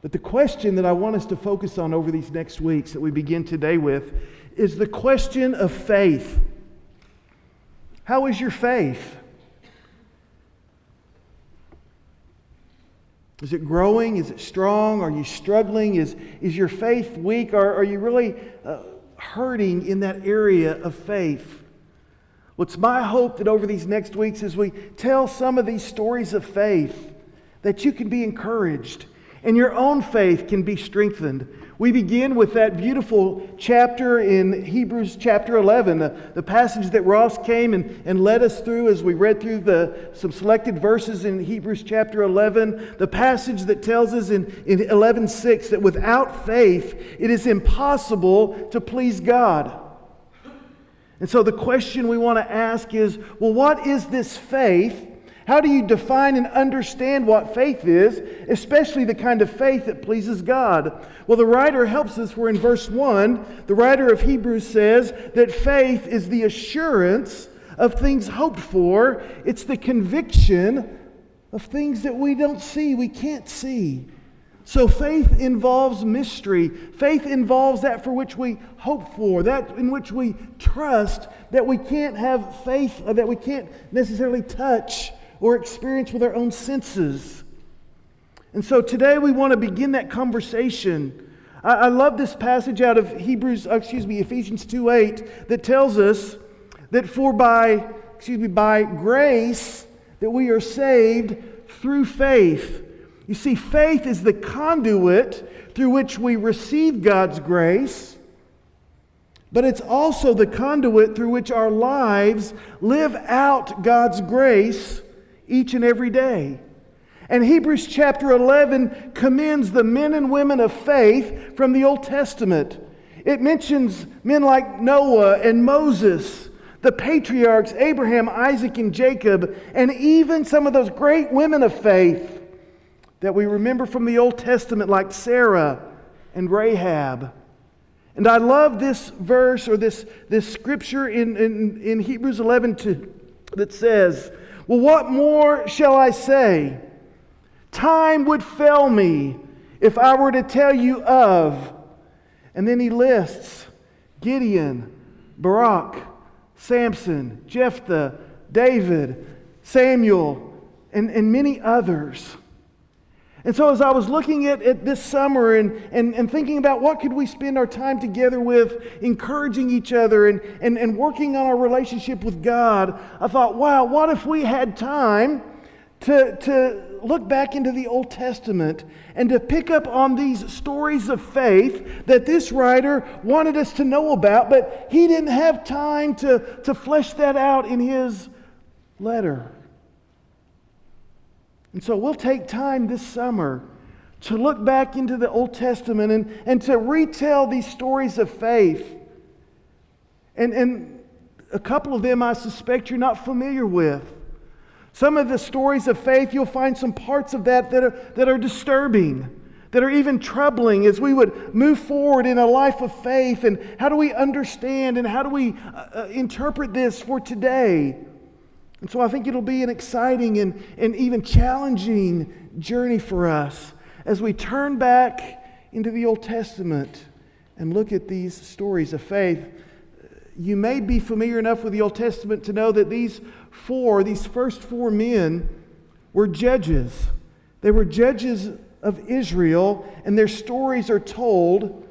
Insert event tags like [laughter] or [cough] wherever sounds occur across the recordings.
But the question that I want us to focus on over these next weeks that we begin today with is the question of faith. How is your faith? Is it growing? Is it strong? Are you struggling? Is, is your faith weak? Are, are you really uh, hurting in that area of faith? Well, it's my hope that over these next weeks, as we tell some of these stories of faith, that you can be encouraged and your own faith can be strengthened. We begin with that beautiful chapter in Hebrews chapter 11, the, the passage that Ross came and, and led us through as we read through the, some selected verses in Hebrews chapter 11. The passage that tells us in, in 11.6 that without faith it is impossible to please God. And so the question we want to ask is well, what is this faith how do you define and understand what faith is, especially the kind of faith that pleases God? Well, the writer helps us. We're in verse 1. The writer of Hebrews says that faith is the assurance of things hoped for, it's the conviction of things that we don't see, we can't see. So faith involves mystery. Faith involves that for which we hope for, that in which we trust, that we can't have faith, that we can't necessarily touch or experience with our own senses. And so today we want to begin that conversation. I, I love this passage out of Hebrews, uh, excuse me, Ephesians 2 8 that tells us that for by, excuse me, by grace that we are saved through faith. You see, faith is the conduit through which we receive God's grace, but it's also the conduit through which our lives live out God's grace each and every day. And Hebrews chapter 11 commends the men and women of faith from the Old Testament. It mentions men like Noah and Moses, the patriarchs Abraham, Isaac, and Jacob, and even some of those great women of faith that we remember from the Old Testament, like Sarah and Rahab. And I love this verse or this, this scripture in, in, in Hebrews 11 to, that says, well, what more shall I say? Time would fail me if I were to tell you of. And then he lists Gideon, Barak, Samson, Jephthah, David, Samuel, and, and many others. And so, as I was looking at, at this summer and, and, and thinking about what could we spend our time together with, encouraging each other and, and, and working on our relationship with God, I thought, wow, what if we had time to, to look back into the Old Testament and to pick up on these stories of faith that this writer wanted us to know about, but he didn't have time to, to flesh that out in his letter. And so we'll take time this summer to look back into the Old Testament and, and to retell these stories of faith. And, and a couple of them I suspect you're not familiar with. Some of the stories of faith, you'll find some parts of that that are, that are disturbing, that are even troubling as we would move forward in a life of faith. And how do we understand and how do we uh, uh interpret this for today? And so I think it'll be an exciting and, and even challenging journey for us as we turn back into the Old Testament and look at these stories of faith. You may be familiar enough with the Old Testament to know that these four, these first four men, were judges. They were judges of Israel, and their stories are told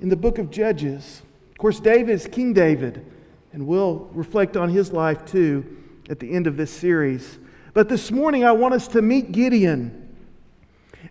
in the book of Judges. Of course, David is King David, and we'll reflect on his life too at the end of this series. But this morning, I want us to meet Gideon.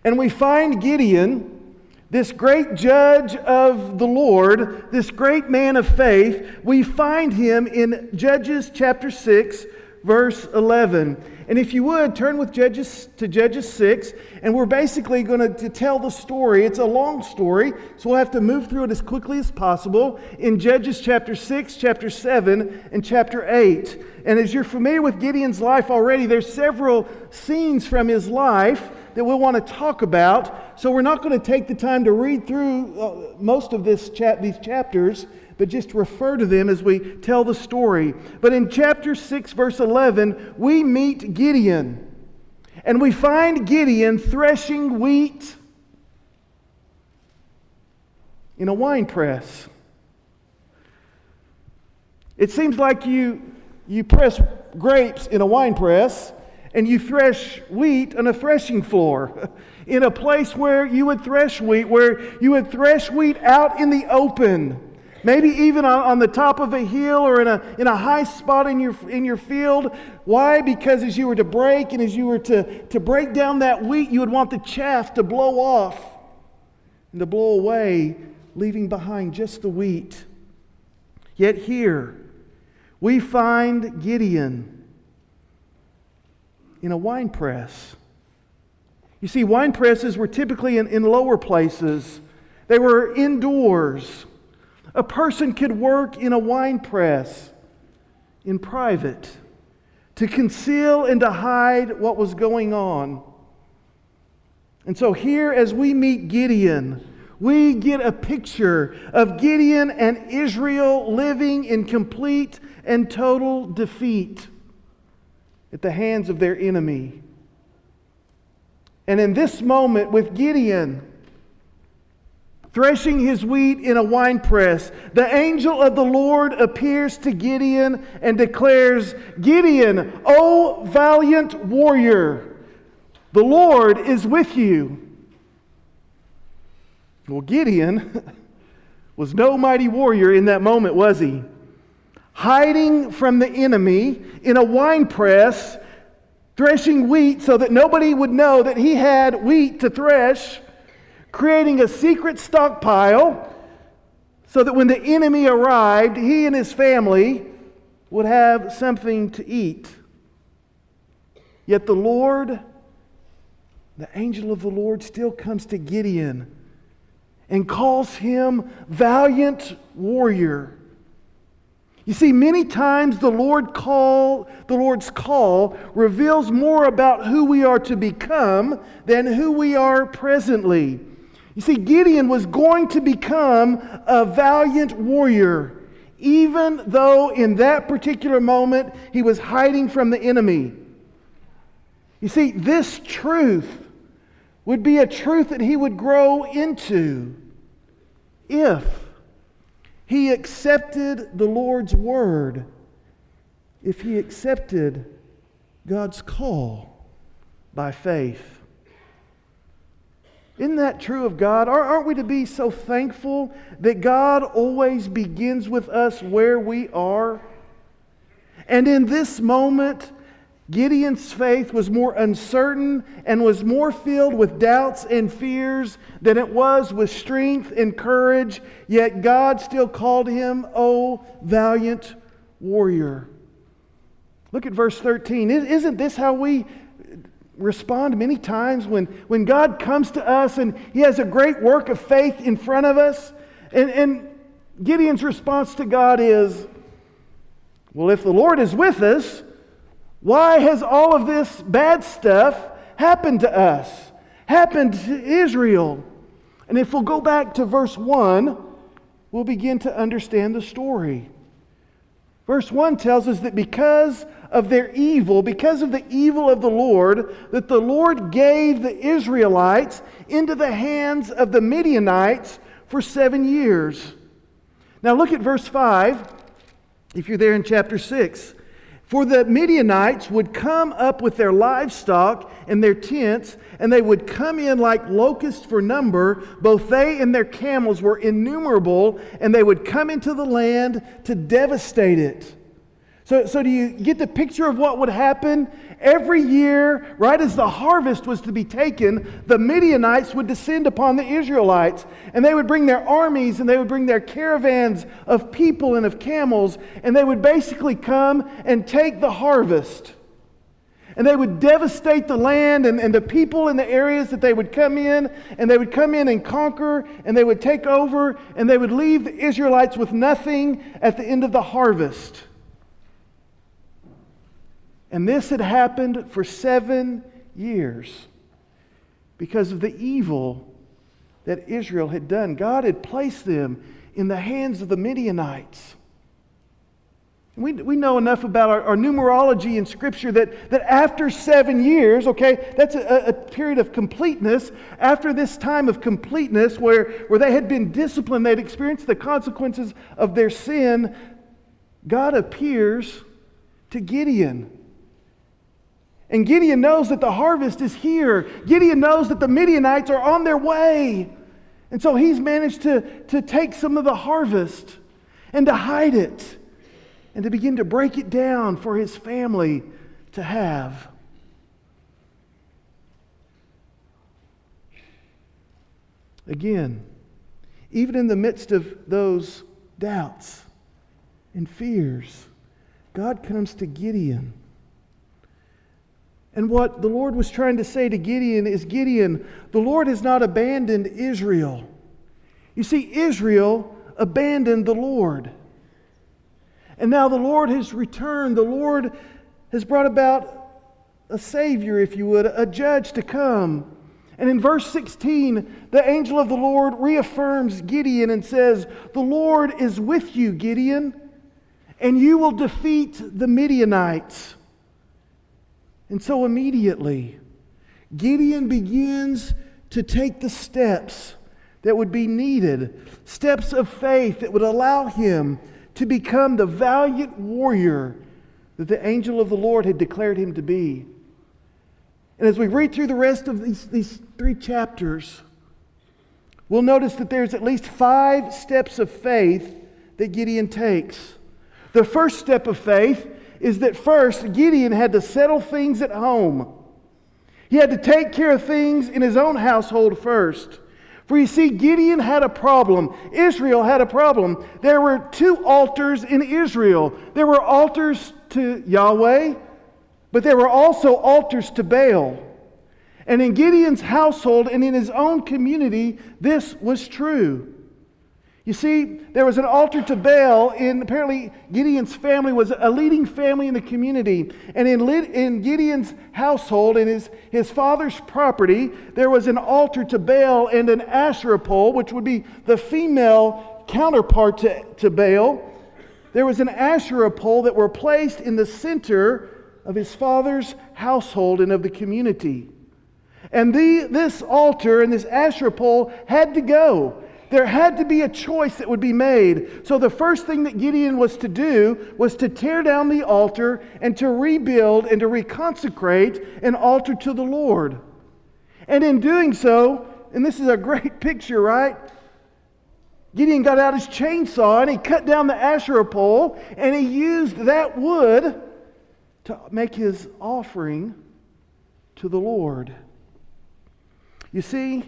And we find Gideon, this great judge of the Lord, this great man of faith, we find him in Judges chapter 6, verse 11. And if you would, turn with Judges to Judges 6, and we're basically going to tell the story. It's a long story, so we'll have to move through it as quickly as possible in Judges chapter 6, chapter 7, and chapter 8. And as you're familiar with Gideon's life already, there's several scenes from his life that we'll want to talk about. So we're not going to take the time to read through uh, most of this these chapters but just refer to them as we tell the story. But in chapter 6, verse 11, we meet Gideon. And we find Gideon threshing wheat in a wine press. It seems like you, you press grapes in a wine press and you thresh wheat on a threshing floor [laughs] in a place where you would thresh wheat, where you would thresh wheat out in the open. Maybe even on, on the top of a hill or in a, in a high spot in your, in your field. Why? Because as you were to break and as you were to, to break down that wheat, you would want the chaff to blow off and to blow away, leaving behind just the wheat. Yet here, we find Gideon in a wine press. You see, wine presses were typically in, in lower places, they were indoors. A person could work in a wine press in private to conceal and to hide what was going on. And so, here as we meet Gideon, we get a picture of Gideon and Israel living in complete and total defeat at the hands of their enemy. And in this moment, with Gideon, threshing his wheat in a winepress, the angel of the Lord appears to Gideon and declares, Gideon, O valiant warrior, the Lord is with you. Well, Gideon [laughs] was no mighty warrior in that moment, was he? Hiding from the enemy in a winepress, threshing wheat so that nobody would know that he had wheat to thresh creating a secret stockpile so that when the enemy arrived, he and his family would have something to eat. Yet the Lord, the angel of the Lord, still comes to Gideon and calls him valiant warrior. You see, many times the Lord call, the Lord's call reveals more about who we are to become than who we are presently. You see, Gideon was going to become a valiant warrior, even though in that particular moment he was hiding from the enemy. You see, this truth would be a truth that he would grow into if he accepted the Lord's word, if he accepted God's call by faith. Isn't that true of God? Aren't we to be so thankful that God always begins with us where we are? And in this moment, Gideon's faith was more uncertain and was more filled with doubts and fears than it was with strength and courage, yet God still called him, O valiant warrior. Look at verse 13. Isn't this how we respond many times when, when God comes to us and He has a great work of faith in front of us. And, and Gideon's response to God is, Well, if the Lord is with us, why has all of this bad stuff happened to us, happened to Israel? And if we'll go back to verse 1, we'll begin to understand the story. Verse 1 tells us that because of their evil, because of the evil of the Lord, that the Lord gave the Israelites into the hands of the Midianites for seven years. Now look at verse 5, if you're there in chapter 6. For the Midianites would come up with their livestock and their tents, and they would come in like locusts for number. Both they and their camels were innumerable, and they would come into the land to devastate it. So, so do you get the picture of what would happen? Every year, right as the harvest was to be taken, the Midianites would descend upon the Israelites, and they would bring their armies and they would bring their caravans of people and of camels, and they would basically come and take the harvest. And they would devastate the land and, and the people in the areas that they would come in, and they would come in and conquer, and they would take over, and they would leave the Israelites with nothing at the end of the harvest. And this had happened for seven years because of the evil that Israel had done. God had placed them in the hands of the Midianites. We, we know enough about our, our, numerology in Scripture that, that after seven years, okay, that's a, a, period of completeness. After this time of completeness, where, where they had been disciplined, they'd experienced the consequences of their sin, God appears to Gideon. And Gideon knows that the harvest is here. Gideon knows that the Midianites are on their way. And so he's managed to, to take some of the harvest and to hide it and to begin to break it down for his family to have. Again, even in the midst of those doubts and fears, God comes to Gideon. And what the Lord was trying to say to Gideon is Gideon, the Lord has not abandoned Israel. You see, Israel abandoned the Lord. And now the Lord has returned. The Lord has brought about a Savior, if you would, a judge to come. And in verse 16, the angel of the Lord reaffirms Gideon and says, The Lord is with you, Gideon, and you will defeat the Midianites. And so immediately, Gideon begins to take the steps that would be needed, steps of faith that would allow him to become the valiant warrior that the angel of the Lord had declared him to be. And as we read through the rest of these, these three chapters, we'll notice that there's at least five steps of faith that Gideon takes. The first step of faith is that first, Gideon had to settle things at home. He had to take care of things in his own household first. For you see, Gideon had a problem. Israel had a problem. There were two altars in Israel. There were altars to Yahweh, but there were also altars to Baal. And in Gideon's household and in his own community, this was true. You see, there was an altar to Baal, and apparently Gideon's family was a leading family in the community. And in, in Gideon's household, in his, his father's property, there was an altar to Baal and an Asherah pole, which would be the female counterpart to, to Baal. There was an Asherah pole that were placed in the center of his father's household and of the community. And the, this altar and this Asherah pole had to go there had to be a choice that would be made. So the first thing that Gideon was to do was to tear down the altar and to rebuild and to reconsecrate an altar to the Lord. And in doing so, and this is a [laughs] great picture, right? Gideon got out his chainsaw and he cut down the Asherah pole and he used that wood to make his offering to the Lord. You see,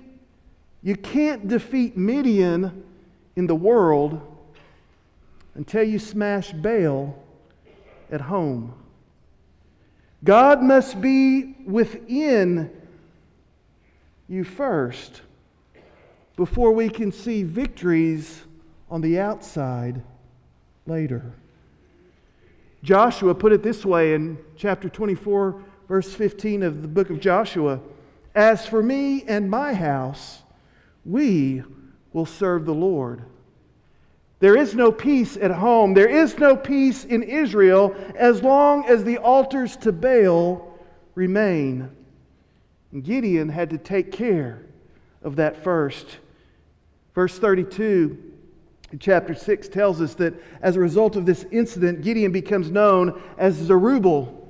you can't defeat Midian in the world until you smash Baal at home. God must be within you first before we can see victories on the outside later. Joshua put it this way in chapter 24, verse 15 of the book of Joshua As for me and my house, we will serve the Lord. There is no peace at home. There is no peace in Israel as long as the altars to Baal remain. And Gideon had to take care of that first. Verse 32 in chapter 6 tells us that as a result of this incident, Gideon becomes known as Zerubbabel.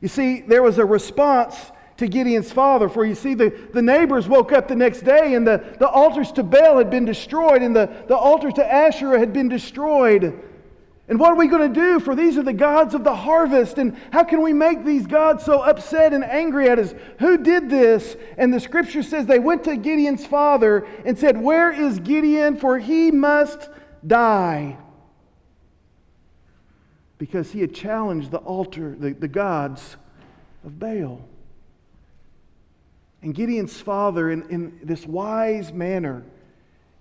You see, there was a response to Gideon's father. For you see, the, the neighbors woke up the next day and the, the altars to Baal had been destroyed and the, the altar to Asherah had been destroyed. And what are we going to do? For these are the gods of the harvest. And how can we make these gods so upset and angry at us? Who did this? And the scripture says they went to Gideon's father and said, Where is Gideon? For he must die. Because he had challenged the altar, the, the gods of Baal. And Gideon's father, in, in this wise manner,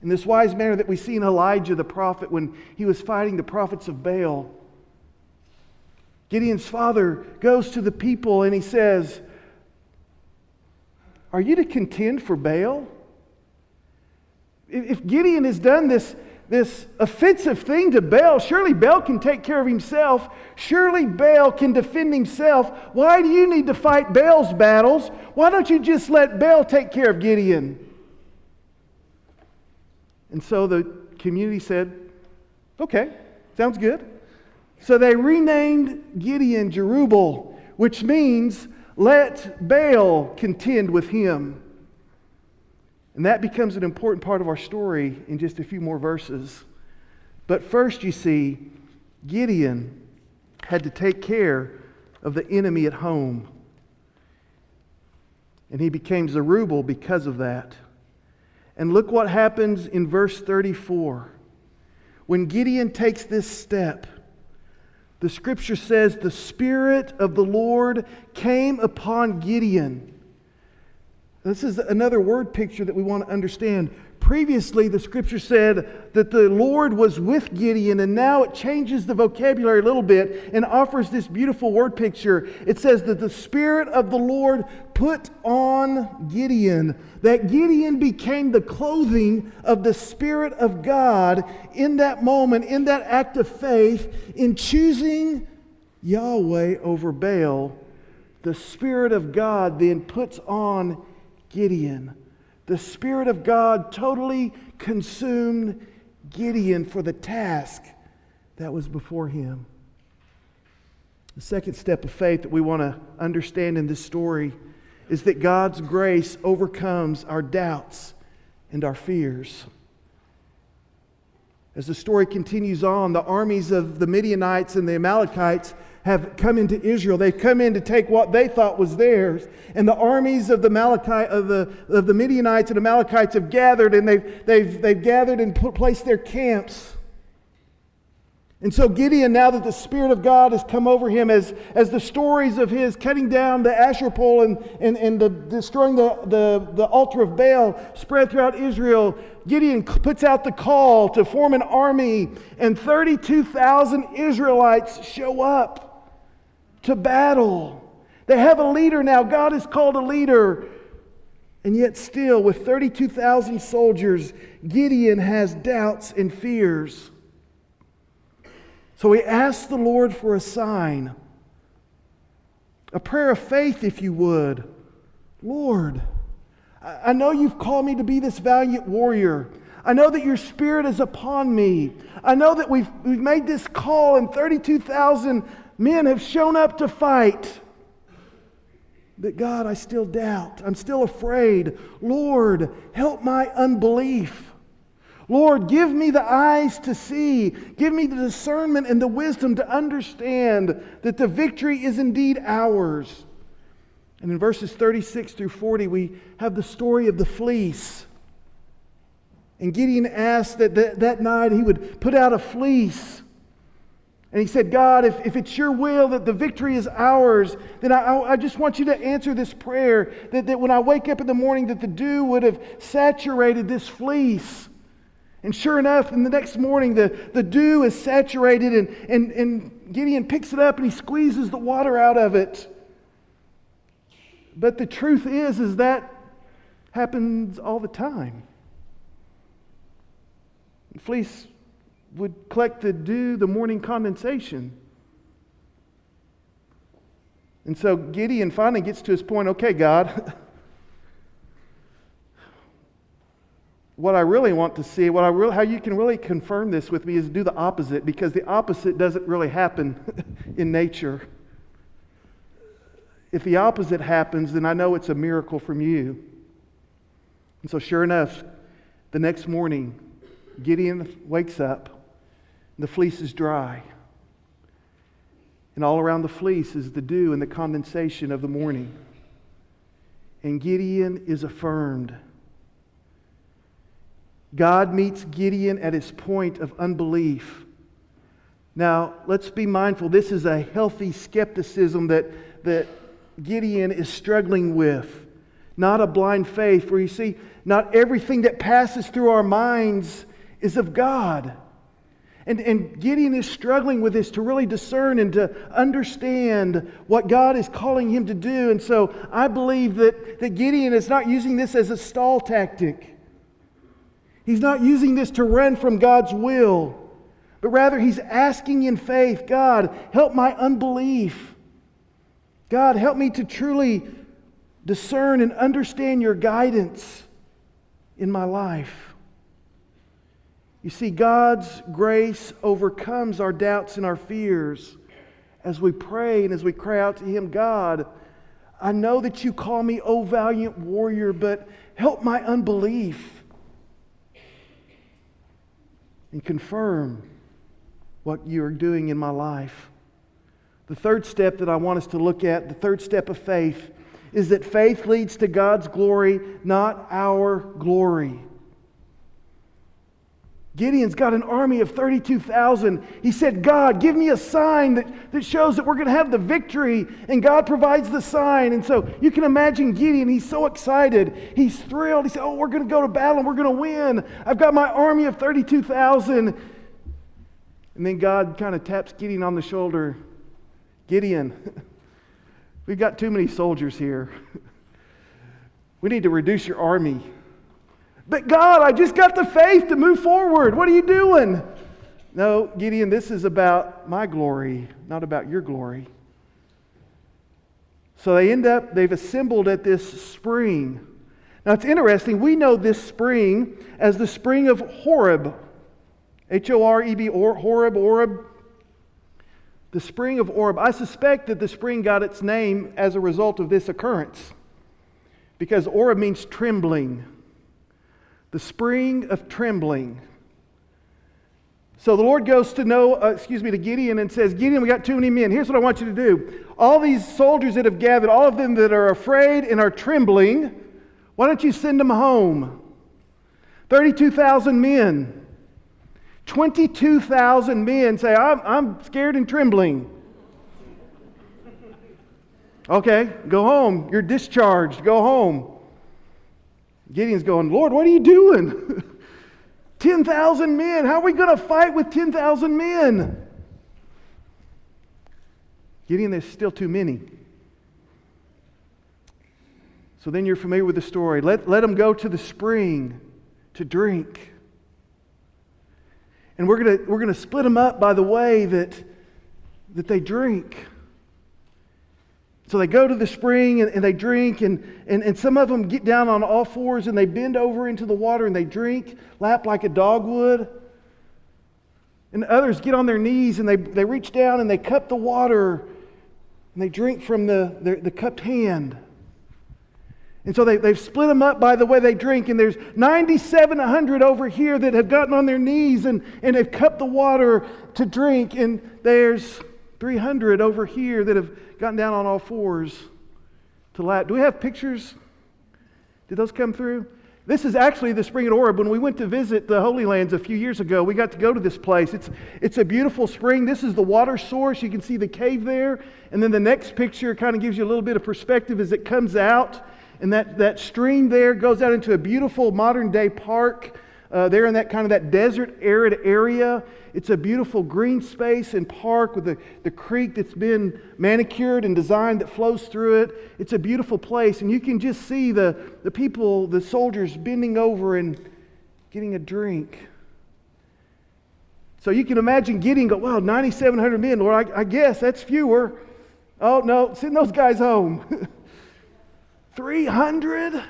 in this wise manner that we see in Elijah the prophet when he was fighting the prophets of Baal, Gideon's father goes to the people and he says, Are you to contend for Baal? If Gideon has done this, this offensive thing to Baal. Surely Baal can take care of himself. Surely Baal can defend himself. Why do you need to fight Baal's battles? Why don't you just let Baal take care of Gideon? And so the community said, okay, sounds good. So they renamed Gideon Jerubbaal, which means let Baal contend with him. And that becomes an important part of our story in just a few more verses. But first, you see, Gideon had to take care of the enemy at home. And he became Zerubbabel because of that. And look what happens in verse 34. When Gideon takes this step, the scripture says, The Spirit of the Lord came upon Gideon this is another word picture that we want to understand. Previously, the scripture said that the Lord was with Gideon, and now it changes the vocabulary a little bit and offers this beautiful word picture. It says that the Spirit of the Lord put on Gideon, that Gideon became the clothing of the Spirit of God in that moment, in that act of faith, in choosing Yahweh over Baal. The Spirit of God then puts on Gideon. The Spirit of God totally consumed Gideon for the task that was before him. The second step of faith that we want to understand in this story is that God's grace overcomes our doubts and our fears. As the story continues on, the armies of the Midianites and the Amalekites have come into Israel. They've come in to take what they thought was theirs. And the armies of the, Malachi, of the, of the Midianites and Amalekites have gathered, and they've, they've, they've gathered and put, placed their camps. And so Gideon, now that the Spirit of God has come over him, as, as the stories of his cutting down the Asher pole and, and, and the, destroying the, the, the altar of Baal spread throughout Israel, Gideon puts out the call to form an army, and 32,000 Israelites show up to battle. They have a leader now. God has called a leader. And yet, still, with 32,000 soldiers, Gideon has doubts and fears. So he asks the Lord for a sign, a prayer of faith, if you would. Lord, I know you've called me to be this valiant warrior. I know that your spirit is upon me. I know that we've, we've made this call, and 32,000 men have shown up to fight. But God, I still doubt. I'm still afraid. Lord, help my unbelief. Lord, give me the eyes to see. Give me the discernment and the wisdom to understand that the victory is indeed ours. And in verses 36 through 40, we have the story of the fleece. And Gideon asked that that, that night he would put out a fleece and he said, God, if, if it's your will that the victory is ours, then I, I just want you to answer this prayer that, that when I wake up in the morning, that the dew would have saturated this fleece. And sure enough, in the next morning, the, the dew is saturated, and, and, and Gideon picks it up and he squeezes the water out of it. But the truth is, is that happens all the time. Fleece would collect the dew, the morning condensation. And so Gideon finally gets to his point okay, God, [laughs] what I really want to see, what I really, how you can really confirm this with me is do the opposite because the opposite doesn't really happen [laughs] in nature. If the opposite happens, then I know it's a miracle from you. And so, sure enough, the next morning, Gideon wakes up the fleece is dry. And all around the fleece is the dew and the condensation of the morning. And Gideon is affirmed. God meets Gideon at his point of unbelief. Now, let's be mindful this is a healthy skepticism that, that Gideon is struggling with, not a blind faith, where you see, not everything that passes through our minds is of God. And, and Gideon is struggling with this to really discern and to understand what God is calling him to do. And so I believe that, that Gideon is not using this as a stall tactic. He's not using this to run from God's will, but rather he's asking in faith God, help my unbelief. God, help me to truly discern and understand your guidance in my life. You see, God's grace overcomes our doubts and our fears as we pray and as we cry out to Him God, I know that you call me, O valiant warrior, but help my unbelief and confirm what you are doing in my life. The third step that I want us to look at, the third step of faith, is that faith leads to God's glory, not our glory. Gideon's got an army of 32,000. He said, God, give me a sign that, that shows that we're going to have the victory. And God provides the sign. And so you can imagine Gideon. He's so excited. He's thrilled. He said, Oh, we're going to go to battle and we're going to win. I've got my army of 32,000. And then God kind of taps Gideon on the shoulder Gideon, [laughs] we've got too many soldiers here. [laughs] We need to reduce your army. But God, I just got the faith to move forward. What are you doing? No, Gideon, this is about my glory, not about your glory. So they end up, they've assembled at this spring. Now it's interesting, we know this spring as the spring of Horeb. H O R E B, Horeb, Horeb. The spring of Horeb. I suspect that the spring got its name as a result of this occurrence because Horeb means trembling the spring of trembling. So the Lord goes to know, uh, excuse me, to Gideon and says, Gideon, we got too many men. Here's what I want you to do. All these soldiers that have gathered, all of them that are afraid and are trembling, why don't you send them home? 32,000 men. 22,000 men say, I'm, I'm scared and trembling. Okay, go home. You're discharged. Go home. Gideon's going, Lord, what are you doing? [laughs] 10,000 men. How are we going to fight with 10,000 men? Gideon, there's still too many. So then you're familiar with the story. Let, let them go to the spring to drink. And we're going we're going to split them up by the way that, that they drink. So they go to the spring and, and they drink, and, and, and some of them get down on all fours and they bend over into the water and they drink, lap like a dog would. And others get on their knees and they, they reach down and they cup the water and they drink from the, the, the cupped hand. And so they, they've split them up by the way they drink, and there's 9,700 over here that have gotten on their knees and, and have cupped the water to drink, and there's 300 over here that have gotten down on all fours to lap. Do we have pictures? Did those come through? This is actually the spring at Horeb. When we went to visit the Holy Lands a few years ago, we got to go to this place. It's, it's a beautiful spring. This is the water source. You can see the cave there. And then the next picture kind of gives you a little bit of perspective as it comes out. And that, that stream there goes out into a beautiful modern day park uh, there in that kind of that desert arid area. It's a beautiful green space and park with the, the creek that's been manicured and designed that flows through it. It's a beautiful place, and you can just see the, the people, the soldiers bending over and getting a drink. So you can imagine getting, wow, 9,700 men. Lord, I, I guess that's fewer. Oh, no, send those guys home. [laughs] 300?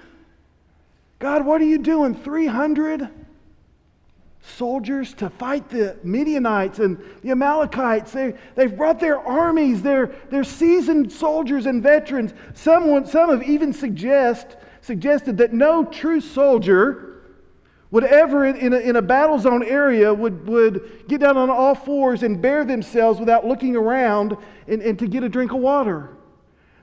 God, what are you doing? 300? Soldiers to fight the Midianites and the Amalekites. They, they've brought their armies, they're, they're seasoned soldiers and veterans. Some, some have even suggest, suggested that no true soldier would ever, in a, in a battle zone area, would, would get down on all fours and bare themselves without looking around and, and to get a drink of water.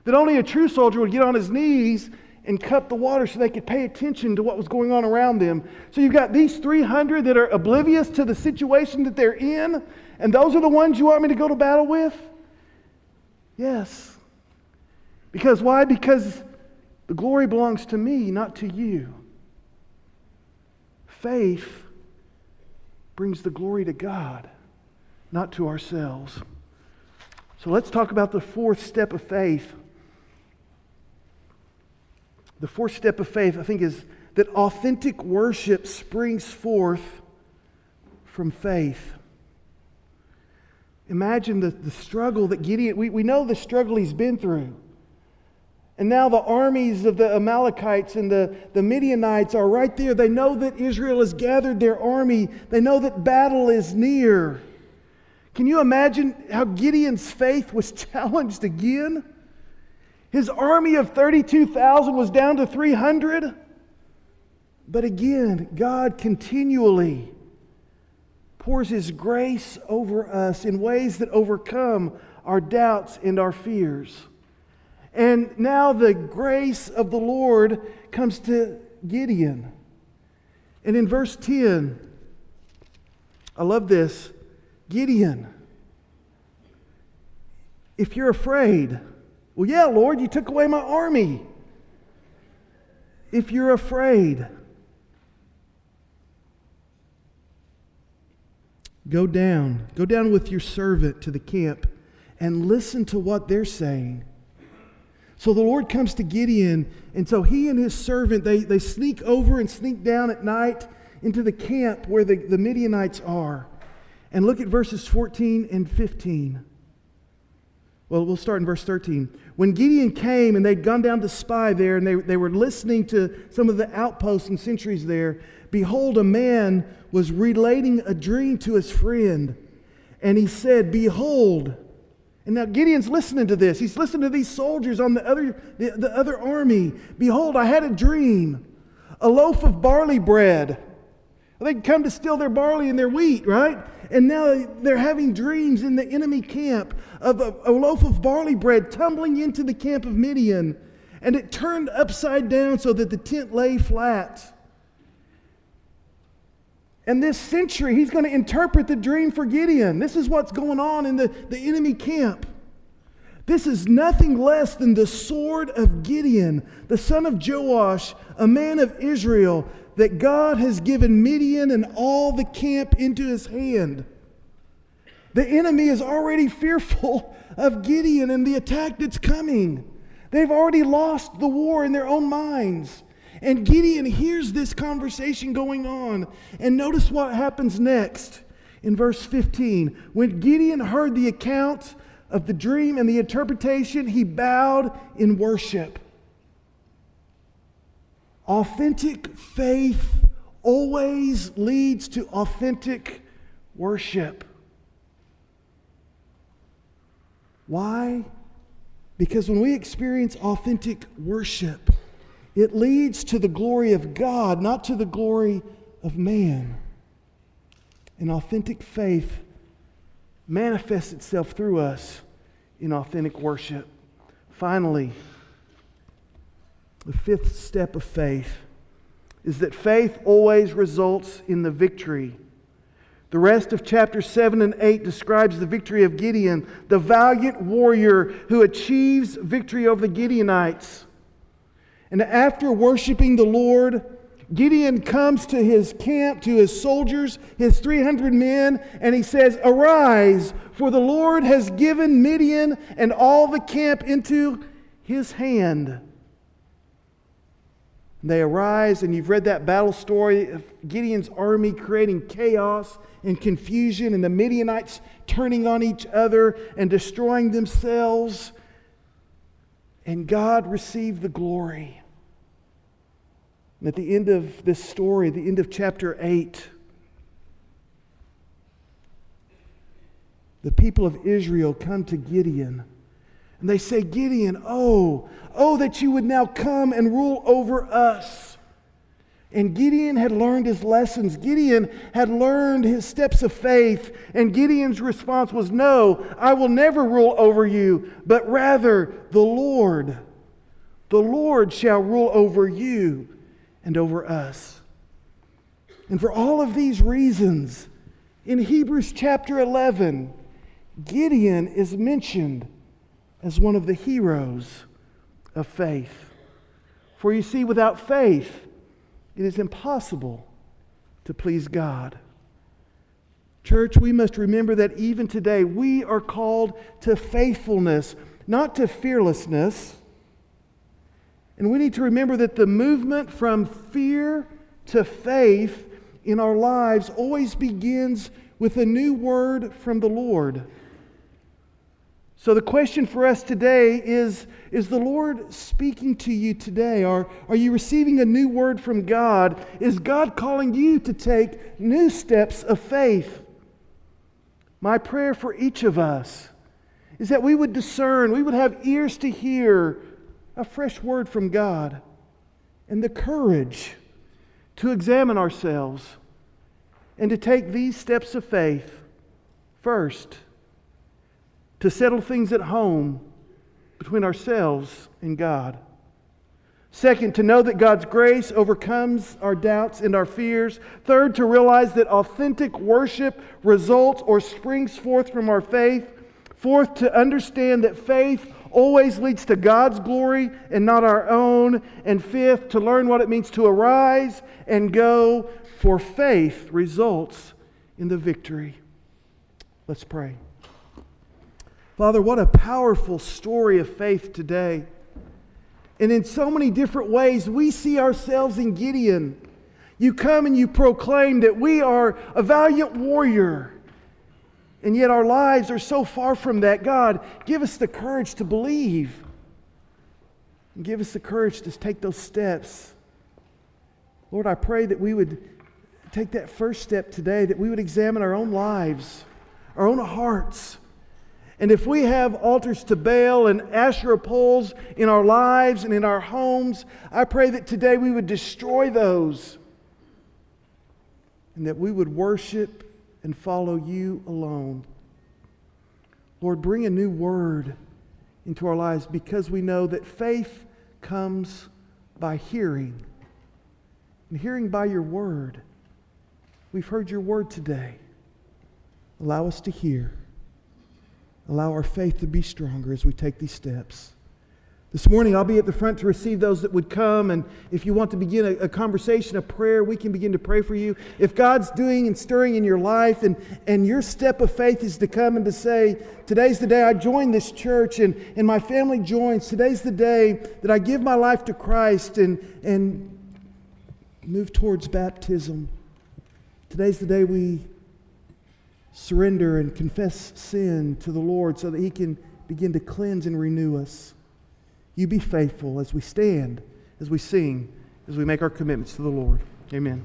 That only a true soldier would get on his knees and cup the water so they could pay attention to what was going on around them. So you've got these 300 that are oblivious to the situation that they're in, and those are the ones you want me to go to battle with? Yes. Because why? Because the glory belongs to me, not to you. Faith brings the glory to God, not to ourselves. So let's talk about the fourth step of faith the fourth step of faith, I think, is that authentic worship springs forth from faith. Imagine the, the struggle that Gideon, we, we know the struggle he's been through. And now the armies of the Amalekites and the, the Midianites are right there. They know that Israel has gathered their army, they know that battle is near. Can you imagine how Gideon's faith was [laughs] challenged again? His army of 32,000 was down to 300. But again, God continually pours His grace over us in ways that overcome our doubts and our fears. And now the grace of the Lord comes to Gideon. And in verse 10, I love this Gideon, if you're afraid, well, yeah, Lord, you took away my army. If you're afraid, go down. Go down with your servant to the camp and listen to what they're saying. So the Lord comes to Gideon, and so he and his servant, they, they sneak over and sneak down at night into the camp where the, the Midianites are. And look at verses 14 and 15. Well, we'll start in verse 13. When Gideon came and they'd gone down to spy there, and they, they were listening to some of the outposts and sentries there, behold, a man was relating a dream to his friend. And he said, Behold, and now Gideon's listening to this. He's listening to these soldiers on the other, the, the other army. Behold, I had a dream, a loaf of barley bread. They'd come to steal their barley and their wheat, right? And now they're having dreams in the enemy camp of a, a loaf of barley bread tumbling into the camp of Midian. And it turned upside down so that the tent lay flat. And this sentry, he's going to interpret the dream for Gideon. This is what's going on in the, the enemy camp. This is nothing less than the sword of Gideon, the son of Joash, a man of Israel, that God has given Midian and all the camp into his hand. The enemy is already fearful [laughs] of Gideon and the attack that's coming. They've already lost the war in their own minds. And Gideon hears this conversation going on. And notice what happens next in verse 15. When Gideon heard the account of the dream and the interpretation, he bowed in worship. Authentic faith always leads to authentic worship. Why? Because when we experience authentic worship, it leads to the glory of God, not to the glory of man. And authentic faith manifests itself through us in authentic worship. Finally, the fifth step of faith is that faith always results in the victory. The rest of chapter 7 and 8 describes the victory of Gideon, the valiant warrior who achieves victory over the Gideonites. And after worshiping the Lord, Gideon comes to his camp, to his soldiers, his 300 men, and he says, Arise, for the Lord has given Midian and all the camp into his hand. They arise, and you've read that battle story of Gideon's army creating chaos and confusion, and the Midianites turning on each other and destroying themselves. And God received the glory. And at the end of this story, the end of chapter 8, the people of Israel come to Gideon. And they say, Gideon, oh, oh, that you would now come and rule over us. And Gideon had learned his lessons. Gideon had learned his steps of faith. And Gideon's response was, No, I will never rule over you, but rather the Lord. The Lord shall rule over you and over us. And for all of these reasons, in Hebrews chapter 11, Gideon is mentioned as one of the heroes of faith. For you see, without faith, it is impossible to please God. Church, we must remember that even today we are called to faithfulness, not to fearlessness. And we need to remember that the movement from fear to faith in our lives always begins with a new word from the Lord. So, the question for us today is Is the Lord speaking to you today? Are, are you receiving a new word from God? Is God calling you to take new steps of faith? My prayer for each of us is that we would discern, we would have ears to hear a fresh word from God and the courage to examine ourselves and to take these steps of faith first to settle things at home between ourselves and God. Second, to know that God's grace overcomes our doubts and our fears. Third, to realize that authentic worship results or springs forth from our faith. Fourth, to understand that faith always leads to God's glory and not our own. And fifth, to learn what it means to arise and go, for faith results in the victory. Let's pray. Father, what a powerful story of faith today. And in so many different ways, we see ourselves in Gideon. You come and you proclaim that we are a valiant warrior. And yet our lives are so far from that. God, give us the courage to believe. And give us the courage to take those steps. Lord, I pray that we would take that first step today, that we would examine our own lives, our own hearts and if we have altars to Baal and Asherah poles in our lives and in our homes, I pray that today we would destroy those and that we would worship and follow you alone. Lord, bring a new word into our lives because we know that faith comes by hearing, and hearing by your word. We've heard your word today. Allow us to hear. Allow our faith to be stronger as we take these steps. This morning, I'll be at the front to receive those that would come. And if you want to begin a, a, conversation, a prayer, we can begin to pray for you. If God's doing and stirring in your life, and, and your step of faith is to come and to say, Today's the day I join this church and, and my family joins. Today's the day that I give my life to Christ and, and move towards baptism. Today's the day we surrender and confess sin to the Lord so that He can begin to cleanse and renew us. You be faithful as we stand, as we sing, as we make our commitments to the Lord. Amen.